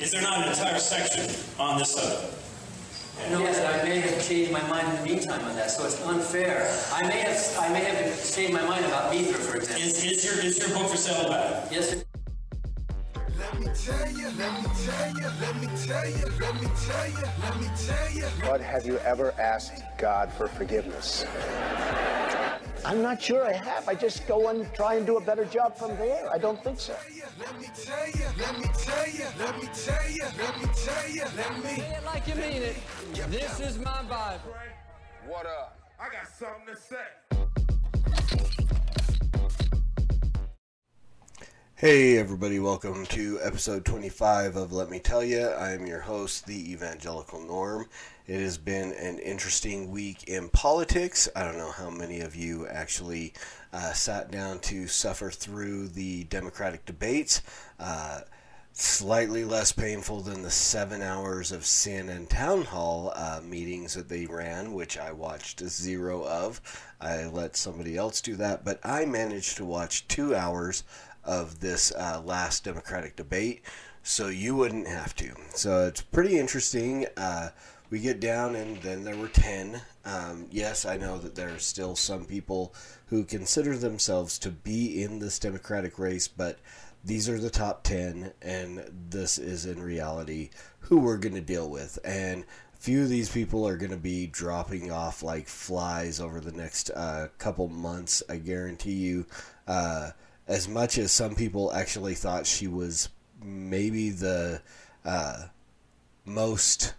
Is there not an entire section on this subject? No, but I may have changed my mind in the meantime on that, so it's unfair. I may have, I may have changed my mind about Mithra, for example. Is, is your is your book for sale back? Yes, sir. Let me tell you, let me tell you, let me tell you, let me tell you, let me tell you. But have you ever asked God for forgiveness? I'm not sure I have. I just go and try and do a better job from there. I don't think so. Let me tell you, let me tell you, let me tell you, let me tell you, let me. Say it like you mean it. This is my Bible. What up? I got something to say. Hey, everybody, welcome to episode 25 of Let Me Tell You. I am your host, the Evangelical Norm. It has been an interesting week in politics. I don't know how many of you actually uh, sat down to suffer through the Democratic debates. Uh, slightly less painful than the seven hours of CNN town hall uh, meetings that they ran, which I watched zero of. I let somebody else do that, but I managed to watch two hours of this uh, last Democratic debate, so you wouldn't have to. So it's pretty interesting. Uh, we get down, and then there were 10. Um, yes, I know that there are still some people who consider themselves to be in this Democratic race, but these are the top 10, and this is in reality who we're going to deal with. And few of these people are going to be dropping off like flies over the next uh, couple months, I guarantee you. Uh, as much as some people actually thought she was maybe the uh, most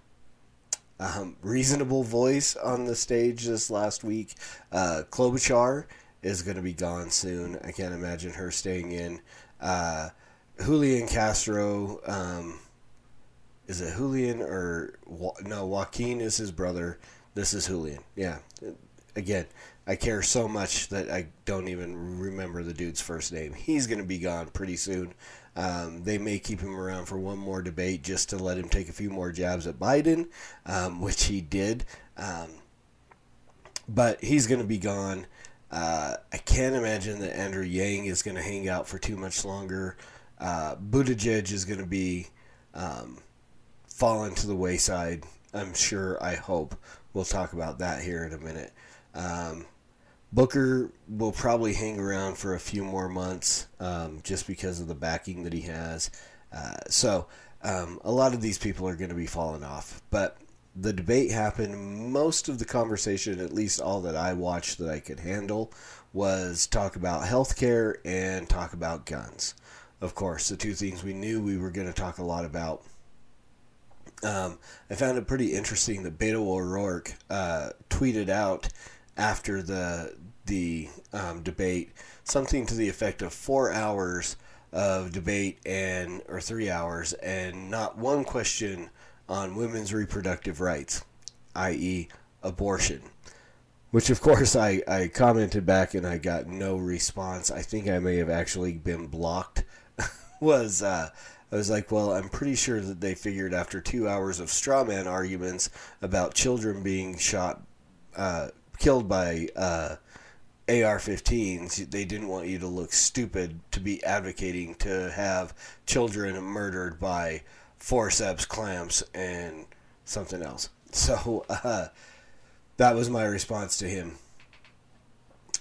um, reasonable voice on the stage this last week, uh, Klobuchar is going to be gone soon. I can't imagine her staying in. Uh, Julian Castro, um, is it Julian or no? Joaquin is his brother. This is Julian. Yeah. Again, I care so much that I don't even remember the dude's first name. He's going to be gone pretty soon. Um, they may keep him around for one more debate just to let him take a few more jabs at Biden, um, which he did. Um, but he's going to be gone. Uh, I can't imagine that Andrew Yang is going to hang out for too much longer. Uh, Buttigieg is going to be um, fallen to the wayside. I'm sure. I hope we'll talk about that here in a minute. Um, Booker will probably hang around for a few more months um, just because of the backing that he has. Uh, so um, a lot of these people are going to be falling off. But the debate happened. Most of the conversation, at least all that I watched that I could handle, was talk about healthcare and talk about guns. Of course, the two things we knew we were going to talk a lot about. Um, I found it pretty interesting that Beto O'Rourke uh, tweeted out after the the um, debate something to the effect of four hours of debate and or three hours and not one question on women's reproductive rights, i.e., abortion. Which of course I, I commented back and I got no response. I think I may have actually been blocked. was uh, I was like, well, I'm pretty sure that they figured after two hours of straw man arguments about children being shot, uh, killed by uh, AR-15s, they didn't want you to look stupid to be advocating to have children murdered by forceps, clamps, and something else. So uh, that was my response to him.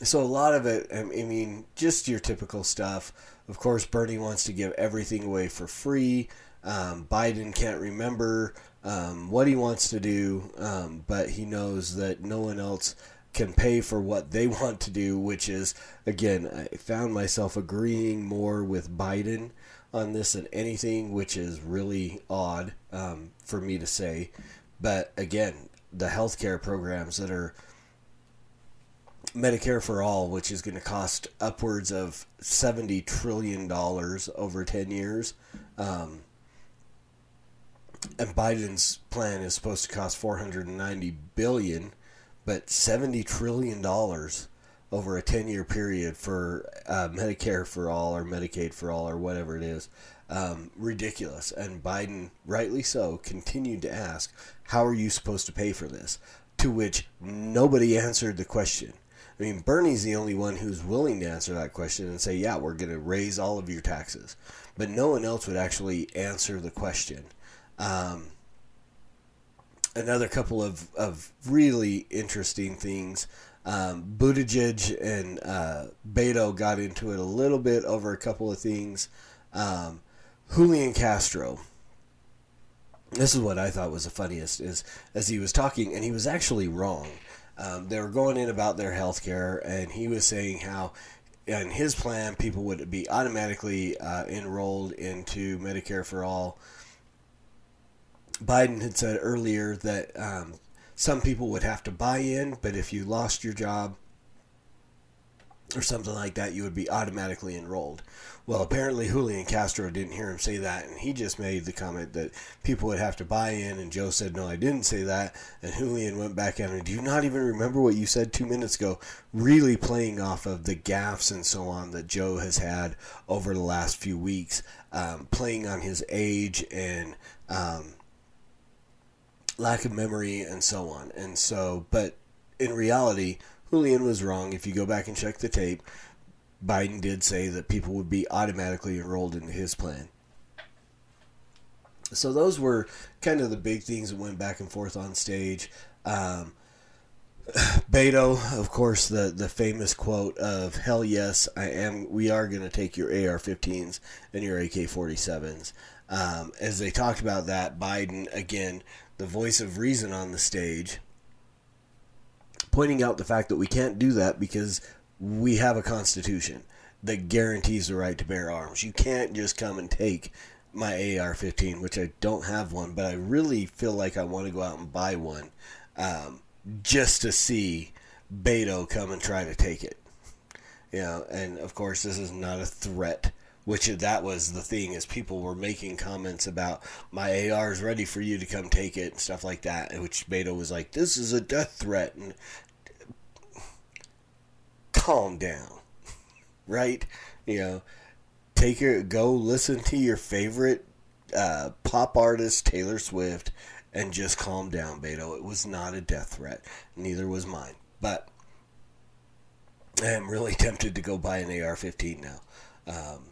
So a lot of it, I mean, just your typical stuff. Of course, Bernie wants to give everything away for free. Um, Biden can't remember um, what he wants to do, um, but he knows that no one else can pay for what they want to do, which is, again, I found myself agreeing more with Biden on this than anything, which is really odd um, for me to say. But again, the healthcare programs that are Medicare for All, which is going to cost upwards of $70 trillion over 10 years. Um, and Biden's plan is supposed to cost 490 billion, but 70 trillion dollars over a 10 year period for uh, Medicare for all or Medicaid for all or whatever it is. Um, ridiculous. And Biden, rightly so, continued to ask, How are you supposed to pay for this? To which nobody answered the question. I mean, Bernie's the only one who's willing to answer that question and say, yeah, we're going to raise all of your taxes. But no one else would actually answer the question. Um, another couple of, of really interesting things. Um, Buttigieg and uh, Beto got into it a little bit over a couple of things. Um, Julian Castro. This is what I thought was the funniest is as he was talking, and he was actually wrong. Um, they were going in about their health care, and he was saying how in his plan people would be automatically uh, enrolled into Medicare for all. Biden had said earlier that um, some people would have to buy in, but if you lost your job or something like that, you would be automatically enrolled. Well, apparently Julian Castro didn't hear him say that, and he just made the comment that people would have to buy in, and Joe said, No, I didn't say that. And Julian went back at him, Do you not even remember what you said two minutes ago? Really playing off of the gaffes and so on that Joe has had over the last few weeks, um, playing on his age and. Um, lack of memory and so on. And so, but in reality, Julian was wrong. If you go back and check the tape, Biden did say that people would be automatically enrolled into his plan. So those were kind of the big things that went back and forth on stage. Um, Beto, of course, the, the famous quote of "Hell yes, I am. We are going to take your AR-15s and your AK-47s." Um, as they talked about that, Biden again, the voice of reason on the stage, pointing out the fact that we can't do that because we have a constitution that guarantees the right to bear arms. You can't just come and take my AR 15, which I don't have one, but I really feel like I want to go out and buy one um, just to see Beto come and try to take it. You know, and of course, this is not a threat. Which that was the thing is people were making comments about my AR is ready for you to come take it and stuff like that. Which Beto was like, "This is a death threat," and calm down, right? You know, take your go listen to your favorite uh, pop artist Taylor Swift and just calm down, Beto. It was not a death threat. Neither was mine, but I am really tempted to go buy an AR-15 now. Um,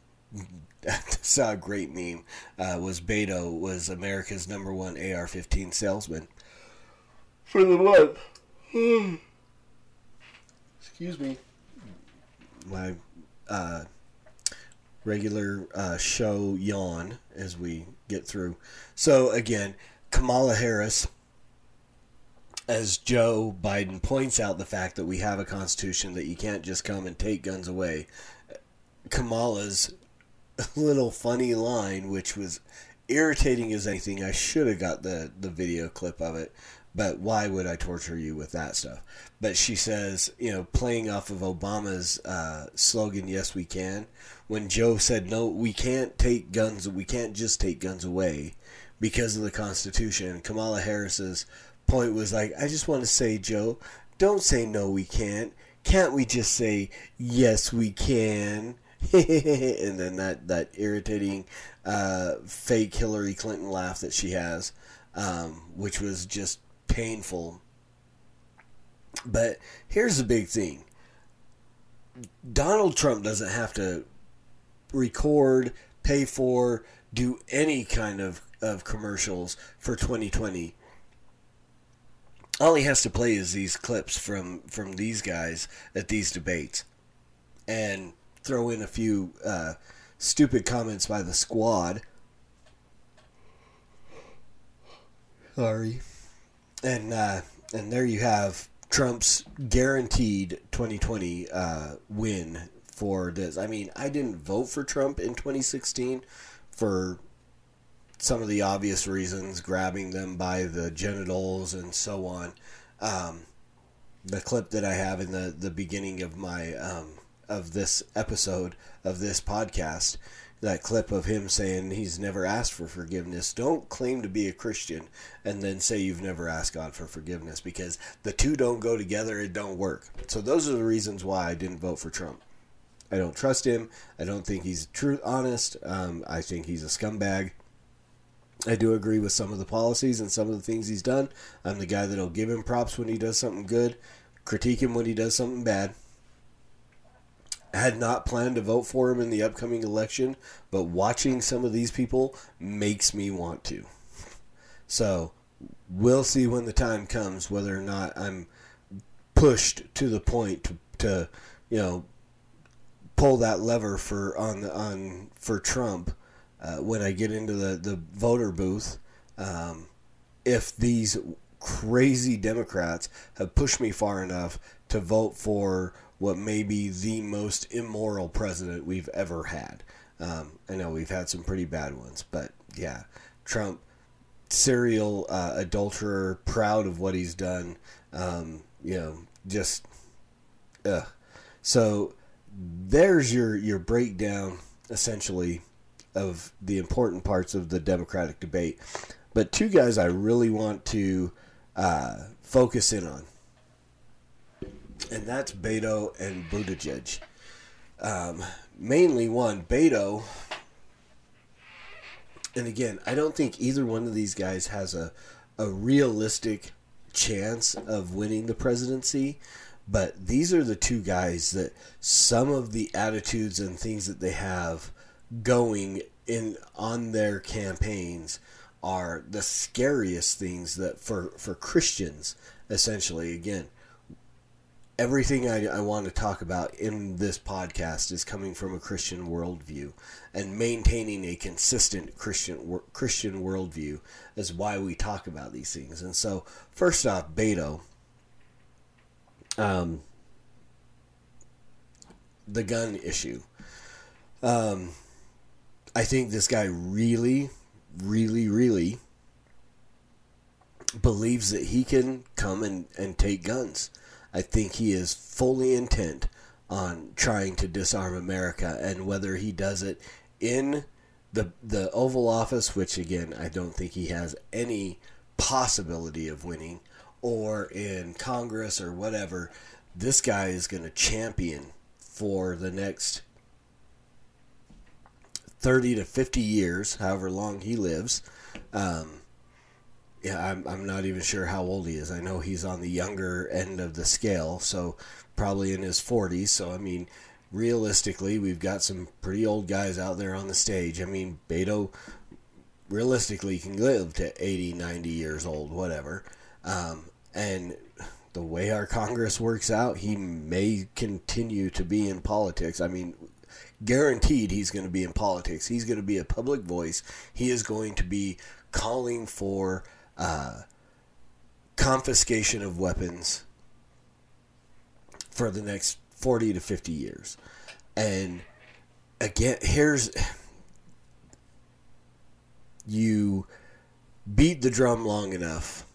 saw a great meme. Uh, was Beto was America's number one AR-15 salesman for the month. Excuse me my uh, regular uh, show yawn as we get through. So again, Kamala Harris, as Joe Biden points out the fact that we have a constitution that you can't just come and take guns away. Kamala's little funny line, which was irritating as anything. I should have got the the video clip of it but why would I torture you with that stuff? But she says, you know, playing off of Obama's uh, slogan, "Yes, we can." When Joe said, "No, we can't take guns. We can't just take guns away because of the Constitution," Kamala Harris's point was like, "I just want to say, Joe, don't say no, we can't. Can't we just say yes, we can?" and then that that irritating uh, fake Hillary Clinton laugh that she has, um, which was just painful. But here's the big thing Donald Trump doesn't have to record, pay for, do any kind of, of commercials for 2020. All he has to play is these clips from, from these guys at these debates and throw in a few uh, stupid comments by the squad. Sorry and uh, and there you have Trump's guaranteed 2020 uh, win for this. I mean, I didn't vote for Trump in 2016 for some of the obvious reasons, grabbing them by the genitals and so on. Um, the clip that I have in the, the beginning of my um, of this episode of this podcast that clip of him saying he's never asked for forgiveness. Don't claim to be a Christian and then say you've never asked God for forgiveness because the two don't go together. It don't work. So those are the reasons why I didn't vote for Trump. I don't trust him. I don't think he's true honest. Um, I think he's a scumbag. I do agree with some of the policies and some of the things he's done. I'm the guy that'll give him props when he does something good, critique him when he does something bad. Had not planned to vote for him in the upcoming election, but watching some of these people makes me want to. So we'll see when the time comes whether or not I'm pushed to the point to, to you know pull that lever for on the, on for Trump uh, when I get into the the voter booth. Um, if these crazy Democrats have pushed me far enough to vote for what may be the most immoral president we've ever had. Um, I know we've had some pretty bad ones, but yeah, Trump, serial uh, adulterer, proud of what he's done. Um, you know, just, ugh. So there's your your breakdown essentially of the important parts of the Democratic debate. But two guys I really want to uh, focus in on, and that's Beto and Buttigieg. Um, mainly one, Beto. And again, I don't think either one of these guys has a, a realistic chance of winning the presidency. But these are the two guys that some of the attitudes and things that they have going in on their campaigns are the scariest things that for for Christians essentially again everything I, I want to talk about in this podcast is coming from a Christian worldview and maintaining a consistent Christian Christian worldview is why we talk about these things and so first off Beto um the gun issue um I think this guy really really, really believes that he can come and, and take guns. I think he is fully intent on trying to disarm America, and whether he does it in the the Oval Office, which again I don't think he has any possibility of winning, or in Congress or whatever, this guy is going to champion for the next 30 to 50 years, however long he lives. Um, yeah, I'm, I'm not even sure how old he is. I know he's on the younger end of the scale, so probably in his 40s. So, I mean, realistically, we've got some pretty old guys out there on the stage. I mean, Beto realistically can live to 80, 90 years old, whatever. Um, and the way our Congress works out, he may continue to be in politics. I mean, guaranteed he's going to be in politics. He's going to be a public voice. He is going to be calling for uh, confiscation of weapons for the next 40 to 50 years. And again, here's you beat the drum long enough,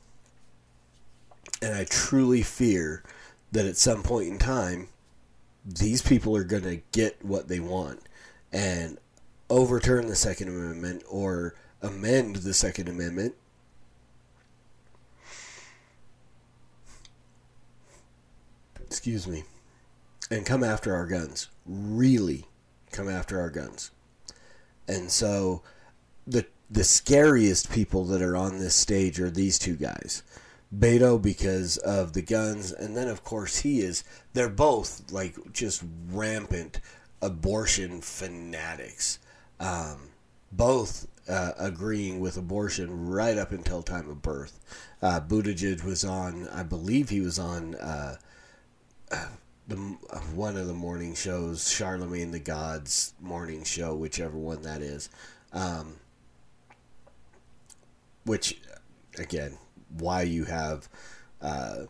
and I truly fear that at some point in time, these people are going to get what they want and overturn the Second Amendment or amend the Second Amendment. Excuse me. And come after our guns. Really come after our guns. And so the the scariest people that are on this stage are these two guys. Beto because of the guns, and then of course he is. They're both like just rampant abortion fanatics. Um, both uh, agreeing with abortion right up until time of birth. Uh, Buttigieg was on, I believe he was on uh, the one of the morning shows, Charlamagne the God's morning show, whichever one that is. Um, which, again, why you have uh,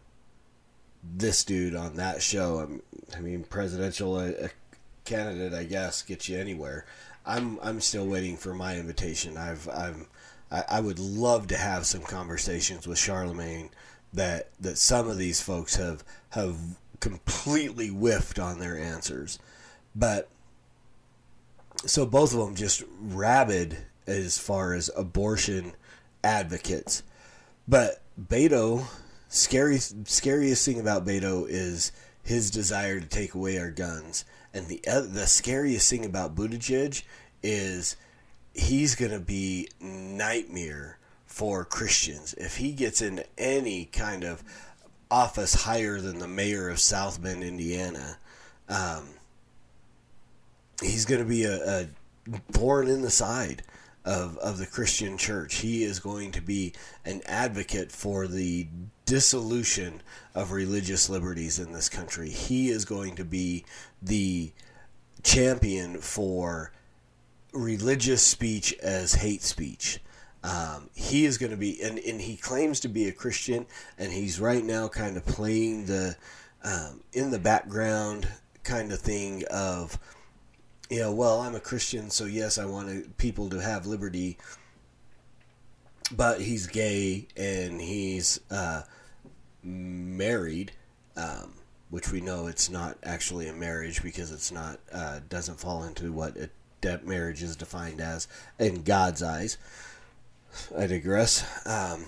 this dude on that show. I mean, presidential uh, candidate, I guess, gets you anywhere. I'm I'm still waiting for my invitation. I've I'm I, I would love to have some conversations with Charlamagne that that some of these folks have have completely whiffed on their answers, but so both of them just rabid as far as abortion advocates. But Beto, scary, scariest thing about Beto is his desire to take away our guns, and the uh, the scariest thing about Buttigieg is he's gonna be nightmare for Christians. If he gets into any kind of office higher than the mayor of South Bend, Indiana. Um, he's going to be a, a thorn in the side of, of the Christian church. He is going to be an advocate for the dissolution of religious liberties in this country. He is going to be the champion for religious speech as hate speech. Um, he is going to be, and, and he claims to be a Christian, and he's right now kind of playing the um, in the background kind of thing of, you know, well, I'm a Christian, so yes, I want people to have liberty, but he's gay and he's uh, married, um, which we know it's not actually a marriage because it's not uh, doesn't fall into what a marriage is defined as in God's eyes. I digress. Um,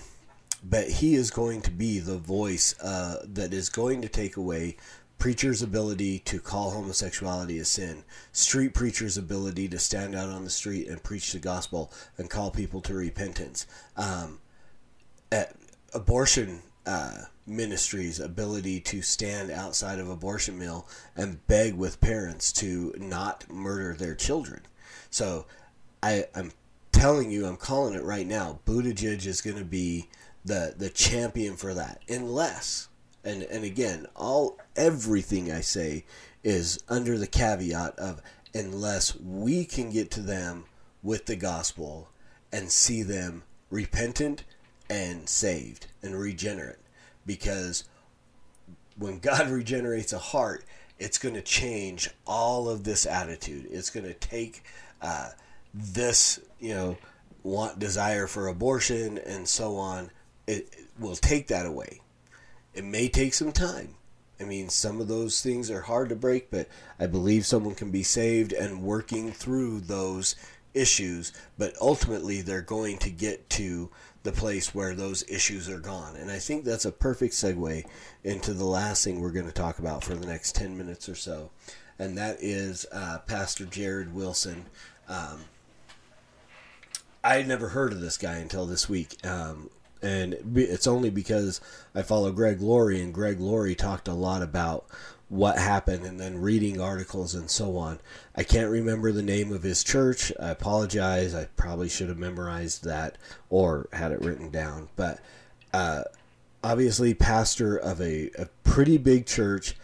but he is going to be the voice uh, that is going to take away preachers' ability to call homosexuality a sin, street preachers' ability to stand out on the street and preach the gospel and call people to repentance, um, abortion uh, ministries' ability to stand outside of abortion mill and beg with parents to not murder their children. So I, I'm telling you, I'm calling it right now. Buttigieg is going to be the the champion for that, unless and and again, all everything I say is under the caveat of unless we can get to them with the gospel and see them repentant and saved and regenerate because when God regenerates a heart, it's going to change all of this attitude. It's going to take uh, this, you know, want desire for abortion and so on. It, it will take that away. It may take some time. I mean, some of those things are hard to break, but I believe someone can be saved and working through those issues. But ultimately, they're going to get to the place where those issues are gone. And I think that's a perfect segue into the last thing we're going to talk about for the next 10 minutes or so. And that is uh, Pastor Jarrid Wilson. Um, I never heard of this guy until this week. Um, and it's only because I follow Greg Laurie, and Greg Laurie talked a lot about what happened and then reading articles and so on. I can't remember the name of his church. I apologize. I probably should have memorized that or had it written down. But uh, obviously, pastor of a, a pretty big church,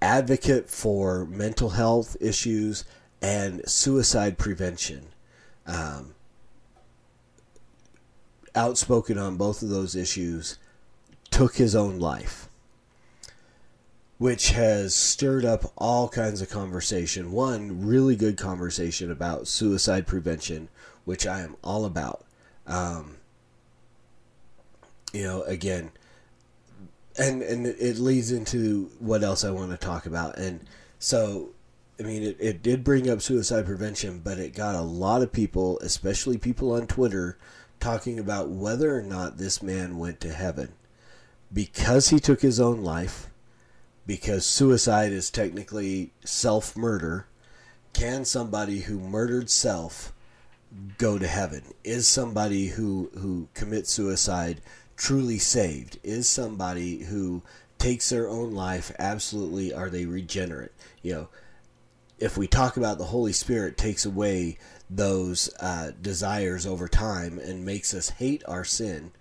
advocate for mental health issues and suicide prevention. Um, outspoken on both of those issues, took his own life, which has stirred up all kinds of conversation. One really good conversation about suicide prevention, which I am all about. Um, you know, again, and and it leads into what else I want to talk about. And so, I mean, it, it did bring up suicide prevention, but it got a lot of people, especially people on Twitter, talking about whether or not this man went to heaven because he took his own life, because suicide is technically self murder. Can somebody who murdered self go to heaven? Is somebody who, who commits suicide truly saved? Is somebody who takes their own life absolutely are they regenerate? You know, if we talk about the Holy Spirit takes away those uh, desires over time and makes us hate our sin.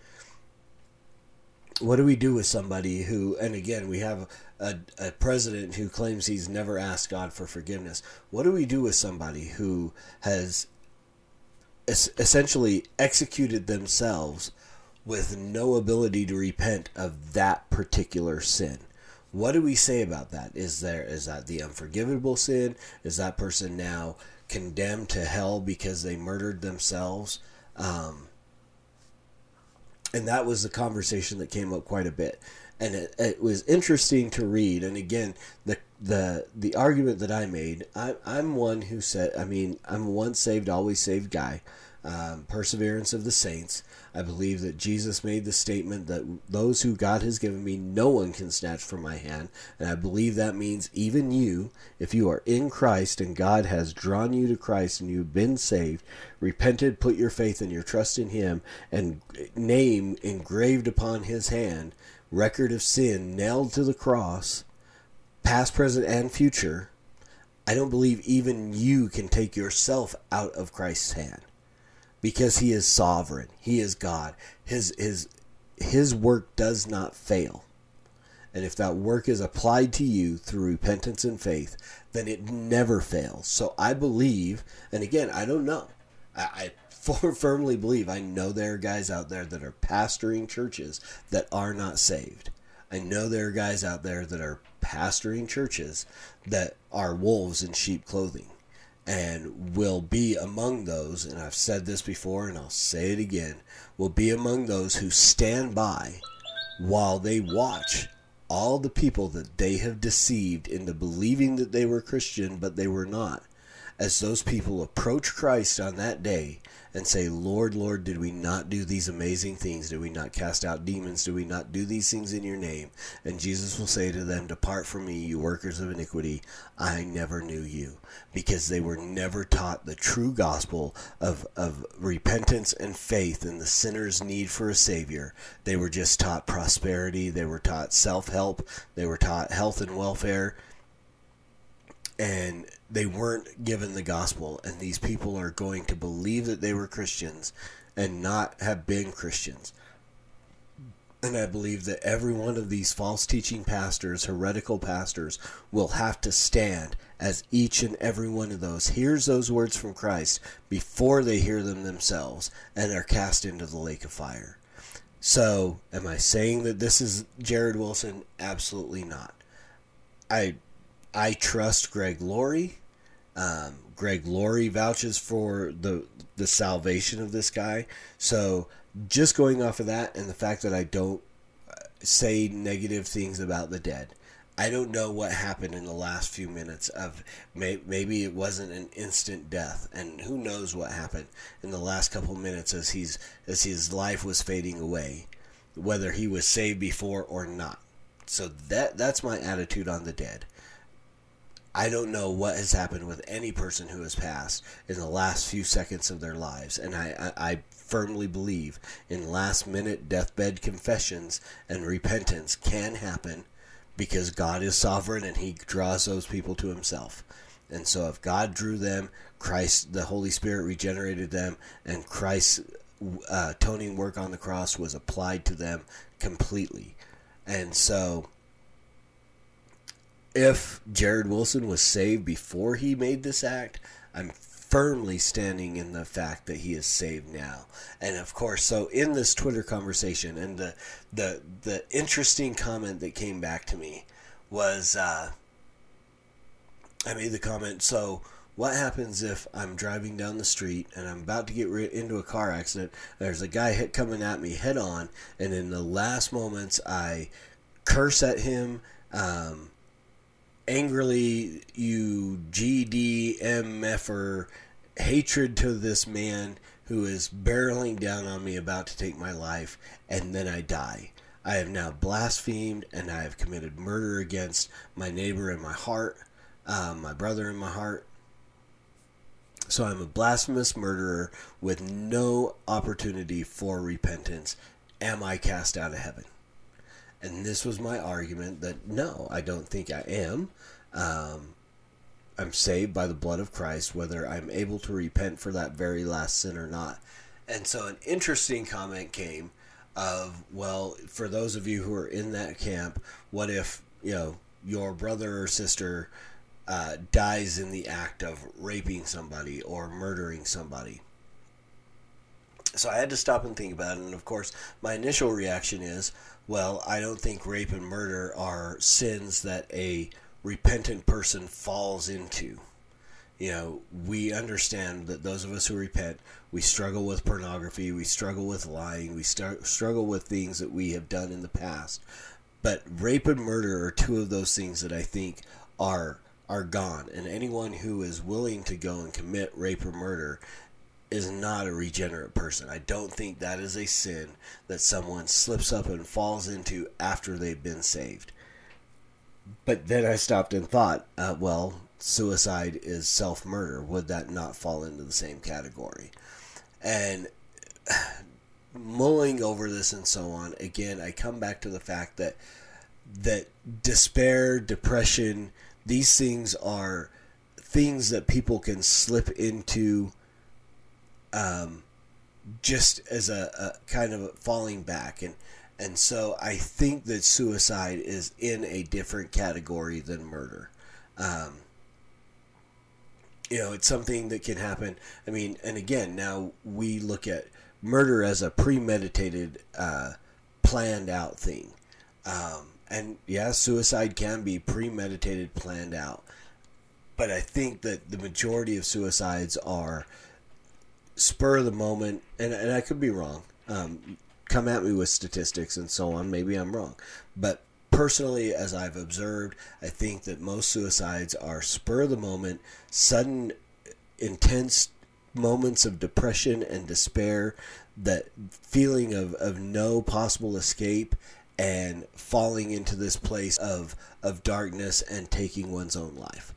What do we do with somebody who, and again, we have a, a president who claims he's never asked God for forgiveness. What do we do with somebody who has es- essentially executed themselves with no ability to repent of that particular sin? What do we say about that? Is there is that the unforgivable sin? Is that person now condemned to hell because they murdered themselves. Um, and that was the conversation that came up quite a bit. And it, it was interesting to read. And again, the the the argument that I made, I, I'm one who said, I mean, I'm a once saved, always saved guy. Um, perseverance of the saints. I believe that Jesus made the statement that those who God has given me, no one can snatch from my hand. And I believe that means even you, if you are in Christ and God has drawn you to Christ and you've been saved, repented, put your faith and your trust in Him, and name engraved upon His hand, record of sin nailed to the cross, past, present, and future, I don't believe even you can take yourself out of Christ's hand because he is sovereign. He is God. His his his work does not fail. And if that work is applied to you through repentance and faith, then it never fails. So I believe, and again, I don't know. I, I for, firmly believe, I know there are guys out there that are pastoring churches that are not saved. I know there are guys out there that are pastoring churches that are wolves in sheep clothing and will be among those, and I've said this before and I'll say it again, will be among those who stand by while they watch all the people that they have deceived into believing that they were Christian, but they were not. As those people approach Christ on that day and say, Lord, Lord, did we not do these amazing things? Did we not cast out demons? Did we not do these things in your name? And Jesus will say to them, Depart from me, you workers of iniquity. I never knew you. Because they were never taught the true gospel of, of repentance and faith and the sinner's need for a Savior. They were just taught prosperity. They were taught self help. They were taught health and welfare and they weren't given the gospel and these people are going to believe that they were Christians and not have been Christians. And I believe that every one of these false teaching pastors, heretical pastors, will have to stand as each and every one of those hears those words from Christ before they hear them themselves and are cast into the lake of fire. So, am I saying that this is Jarrid Wilson? Absolutely not. I I trust Greg Laurie. Um, Greg Laurie vouches for the the salvation of this guy. So just going off of that and the fact that I don't uh, say negative things about the dead. I don't know what happened in the last few minutes of may, maybe it wasn't an instant death and who knows what happened in the last couple minutes as he's as his life was fading away whether he was saved before or not. So that that's my attitude on the dead. I don't know what has happened with any person who has passed in the last few seconds of their lives, and I, I, I firmly believe in last minute deathbed confessions and repentance can happen because God is sovereign and He draws those people to Himself. And so, if God drew them, Christ, the Holy Spirit regenerated them, and Christ's uh, atoning work on the cross was applied to them completely. And so, if Jarrid Wilson was saved before he made this act, I'm firmly standing in the fact that he is saved now. And of course, so in this Twitter conversation, and the the the interesting comment that came back to me was, uh, I made the comment. So, what happens if I'm driving down the street and I'm about to get re- into a car accident? There's a guy hit coming at me head on, and in the last moments, I curse at him. Um, angrily you GDMFer hatred to this man who is barreling down on me about to take my life and then I die. I have now blasphemed and I have committed murder against my neighbor in my heart, um, my brother in my heart. So I'm a blasphemous murderer with no opportunity for repentance. Am I cast out of heaven? And this was my argument that no, I don't think I am. Um, I'm saved by the blood of Christ, whether I'm able to repent for that very last sin or not. And so an interesting comment came of, well, for those of you who are in that camp, what if, you know, your brother or sister uh, dies in the act of raping somebody or murdering somebody? So I had to stop and think about it. And of course, my initial reaction is, well, I don't think rape and murder are sins that a repentant person falls into. You know, we understand that those of us who repent, we struggle with pornography, we struggle with lying, we start, struggle with things that we have done in the past. But rape and murder are two of those things that I think are are gone. And anyone who is willing to go and commit rape or murder is not a regenerate person. I don't think that is a sin that someone slips up and falls into after they've been saved. But then I stopped and thought, uh, well, suicide is self murder. Would that not fall into the same category? And mulling over this and so on, again, I come back to the fact that that despair, depression, these things are things that people can slip into um, just as a, a kind of falling back and and so I think that suicide is in a different category than murder. Um, you know, it's something that can happen. I mean, and again, now we look at murder as a premeditated, uh, planned out thing. Um, and yeah, suicide can be premeditated, planned out. But I think that the majority of suicides are spur of the moment, and, and I could be wrong. Um, come at me with statistics and so on. Maybe I'm wrong. But personally, as I've observed, I think that most suicides are spur of the moment, sudden, intense moments of depression and despair, that feeling of, of no possible escape and falling into this place of, of darkness and taking one's own life.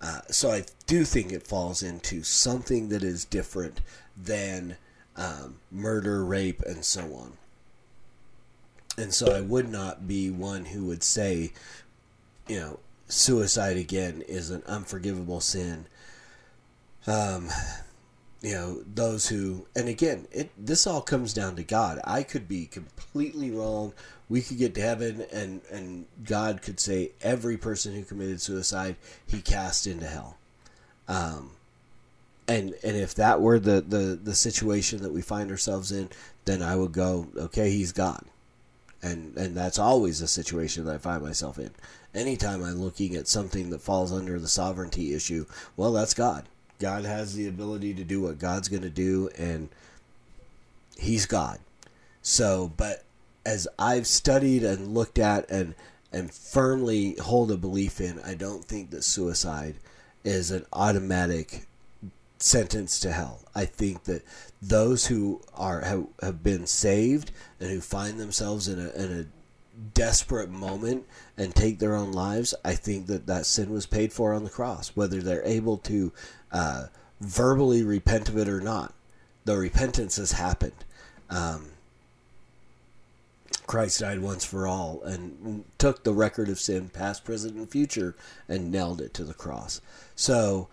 Uh, so I do think it falls into something that is different than um, murder, rape, and so on. And so I would not be one who would say, you know, suicide again is an unforgivable sin. Um, you know, those who, and again, it this all comes down to God. I could be completely wrong. We could get to heaven, and and God could say every person who committed suicide He cast into hell. Um, and and if that were the, the the situation that we find ourselves in, then I would go, okay, he's God, and and that's always a situation that I find myself in. Anytime I'm looking at something that falls under the sovereignty issue, well, that's God. God has the ability to do what God's going to do, and He's God. So, but as I've studied and looked at and and firmly hold a belief in, I don't think that suicide is an automatic sentence to hell. I think that those who are have, have been saved and who find themselves in a, in a desperate moment and take their own lives, I think that that sin was paid for on the cross, whether they're able to uh, verbally repent of it or not. The repentance has happened. Um, Christ died once for all and took the record of sin, past, present, and future, and nailed it to the cross. So,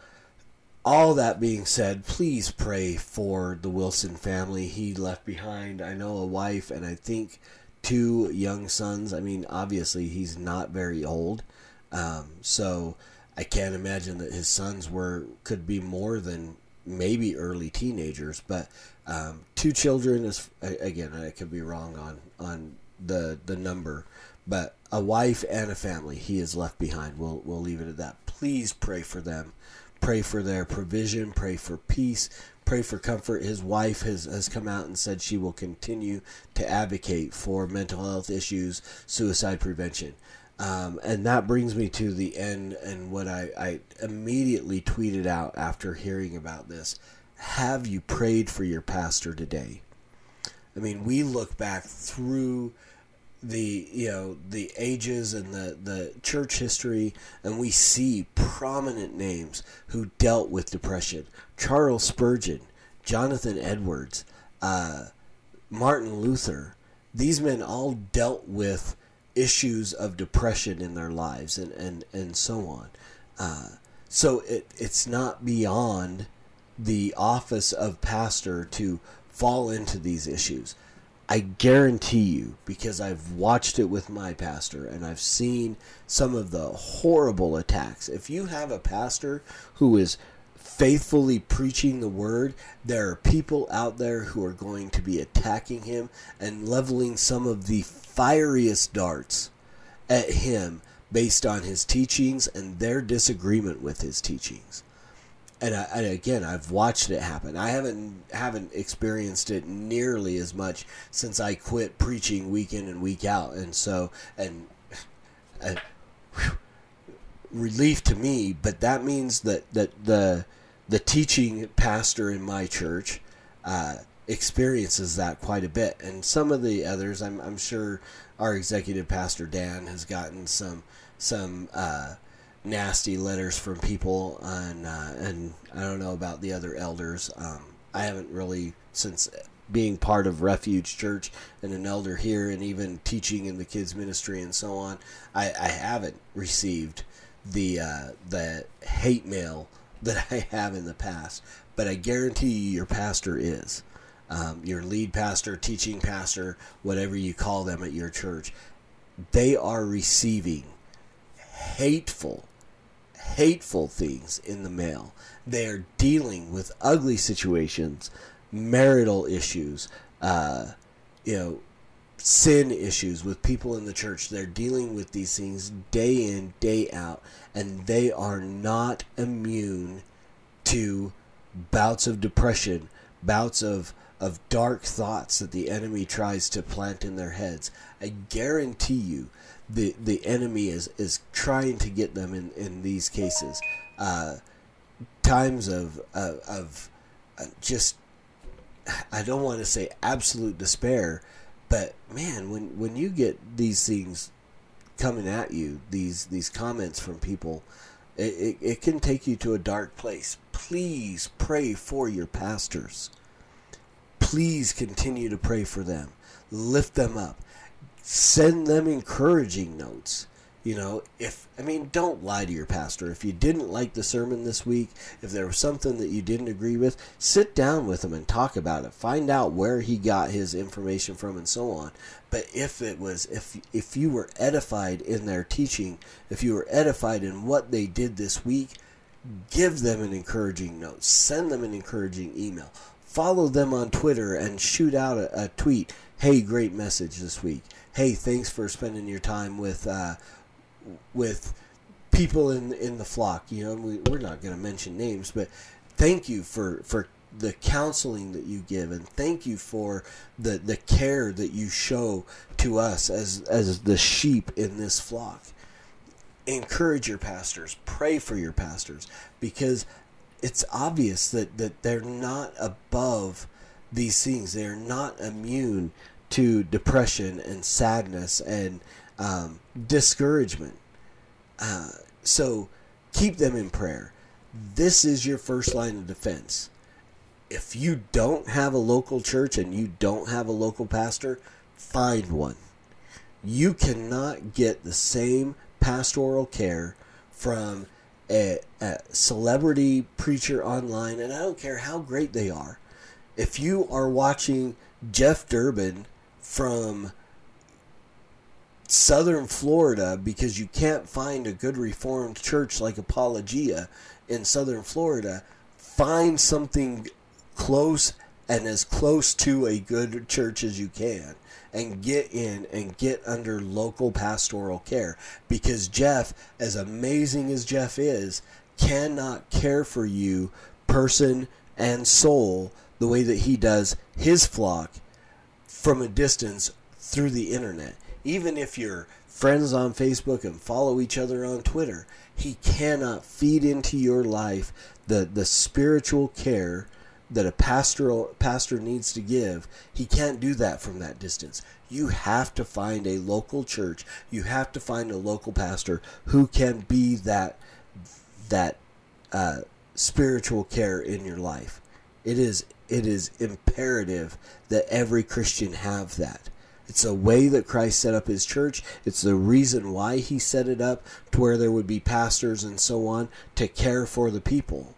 all that being said, please pray for the Wilson family. He left behind, I know, a wife and I think two young sons. I mean, obviously, he's not very old. Um, so, I can't imagine that his sons were could be more than maybe early teenagers, but um, two children is again I could be wrong on on the the number, but a wife and a family he has left behind. We'll we'll leave it at that. Please pray for them, pray for their provision, pray for peace, pray for comfort. His wife has has come out and said she will continue to advocate for mental health issues, suicide prevention. Um, and that brings me to the end and what I, I immediately tweeted out after hearing about this. Have you prayed for your pastor today? I mean, we look back through the you know the ages and the the church history and we see prominent names who dealt with depression charles spurgeon jonathan edwards uh, martin luther these men all dealt with issues of depression in their lives and, and, and so on. Uh, so it, it's not beyond the office of pastor to fall into these issues. I guarantee you, because I've watched it with my pastor and I've seen some of the horrible attacks. If you have a pastor who is faithfully preaching the word, there are people out there who are going to be attacking him and leveling some of the fieriest darts at him based on his teachings and their disagreement with his teachings. And, I, and, again, I've watched it happen. I haven't haven't experienced it nearly as much since I quit preaching week in and week out, and so and, and whew, relief to me. But that means that that the the teaching pastor in my church uh, experiences that quite a bit. And some of the others, I'm, I'm sure our executive pastor Dan has gotten some some uh, nasty letters from people, and uh, and I don't know about the other elders. Um, I haven't really since being part of Refuge Church and an elder here, and even teaching in the kids ministry and so on, I, I haven't received the uh, the hate mail that I have in the past. But I guarantee you, your pastor is um, your lead pastor, teaching pastor, whatever you call them at your church. They are receiving hateful, hateful things in the mail. They are dealing with ugly situations, marital issues, uh, you know, sin issues with people in the church. They're dealing with these things day in, day out, and they are not immune to bouts of depression, bouts of of dark thoughts that the enemy tries to plant in their heads. I guarantee you, the the enemy is is trying to get them in in these cases. Uh, times of of, of uh, just I don't want to say absolute despair, but man, when when you get these things coming at you, these these comments from people, it, it, it can take you to a dark place. Please pray for your pastors. Please continue to pray for them. Lift them up. Send them encouraging notes. You know, if I mean, don't lie to your pastor. If you didn't like the sermon this week, if there was something that you didn't agree with, sit down with him and talk about it. Find out where he got his information from and so on. But if it was if if you were edified in their teaching, if you were edified in what they did this week, give them an encouraging note. Send them an encouraging email. Follow them on Twitter and shoot out a, a tweet. Hey, great message this week. Hey, thanks for spending your time with uh, with people in in the flock. You know, we, we're not going to mention names, but thank you for for the counseling that you give, and thank you for the the care that you show to us as as the sheep in this flock. Encourage your pastors, pray for your pastors, because it's obvious that that they're not above these things. They're not immune to depression and sadness and um, discouragement. Uh, so keep them in prayer. This is your first line of defense. If you don't have a local church and you don't have a local pastor, find one. You cannot get the same pastoral care from a, a celebrity preacher online, and I don't care how great they are. If you are watching Jeff Durbin from southern Florida because you can't find a good reformed church like Apologia in southern Florida, find something close and as close to a good church as you can and get in and get under local pastoral care because Jeff as amazing as Jeff is cannot care for you person and soul the way that he does his flock from a distance through the internet. Even if you're friends on Facebook and follow each other on Twitter, he cannot feed into your life the, the spiritual care that a pastoral pastor needs to give. He can't do that from that distance. You have to find a local church. You have to find a local pastor who can be that that uh, spiritual care in your life. It is it is imperative that every Christian have that. It's a way that Christ set up his church. It's the reason why he set it up to where there would be pastors and so on to care for the people.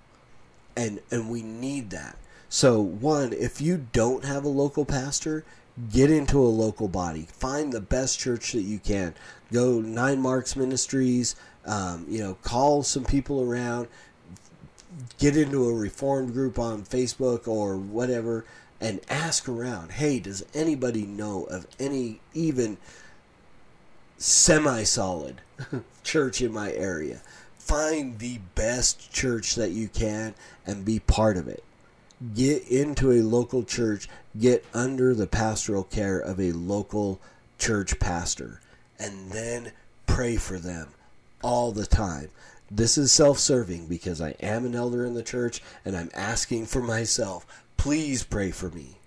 And and we need that. So one, if you don't have a local pastor, get into a local body. Find the best church that you can. Go Nine Marks Ministries. Um, you know, call some people around get into a reformed group on Facebook or whatever and ask around, hey, does anybody know of any even semi solid church in my area? Find the best church that you can and be part of it. Get into a local church, get under the pastoral care of a local church pastor, and then pray for them all the time this is self serving because I am an elder in the church and I'm asking for myself. Please pray for me.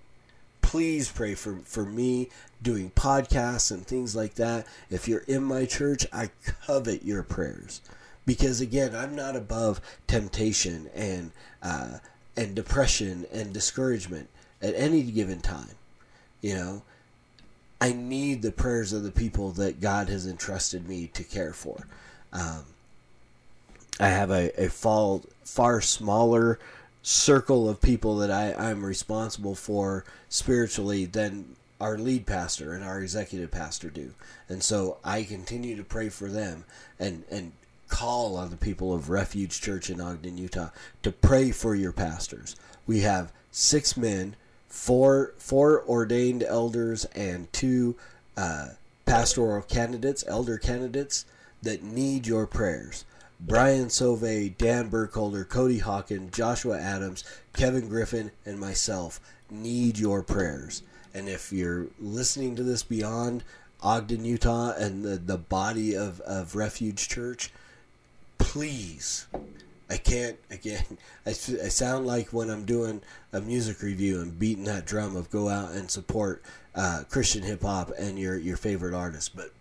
Please pray for, for me doing podcasts and things like that. If you're in my church, I covet your prayers. Because again, I'm not above temptation and uh, and depression and discouragement. at any given time. You know, I need the prayers of the people that God has entrusted me to care for. Um, I have a, a far, far smaller circle of people that I, I'm responsible for spiritually than our lead pastor and our executive pastor do. And so I continue to pray for them and, and call on the people of Refuge Church in Ogden, Utah to pray for your pastors. We have six men, four four ordained elders, and two uh, pastoral candidates, elder candidates that need your prayers. Brian Sove, Dan Burkholder, Cody Hawkins, Joshua Adams, Kevin Griffin, and myself need your prayers. And if you're listening to this beyond Ogden, Utah, and the, the body of, of Refuge Church, please, I can't, again, I, I sound like when I'm doing a music review and beating that drum of go out and support uh, Christian hip hop and your, your favorite artist. But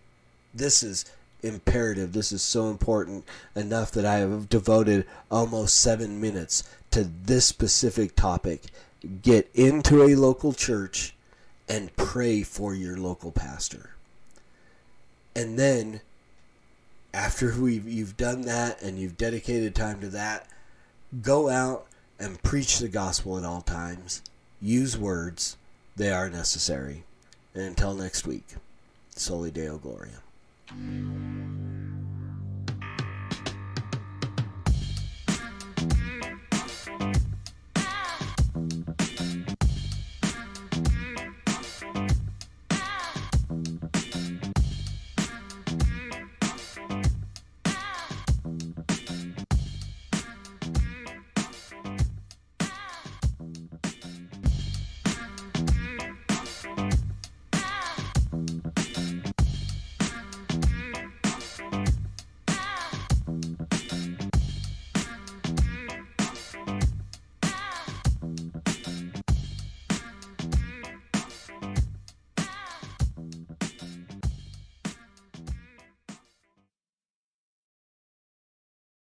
this is imperative. This is so important enough that I have devoted almost seven minutes to this specific topic. Get into a local church and pray for your local pastor. And then, after we've, you've done that and you've dedicated time to that, go out and preach the gospel at all times. Use words, they are necessary. And until next week, Soli Deo Gloria.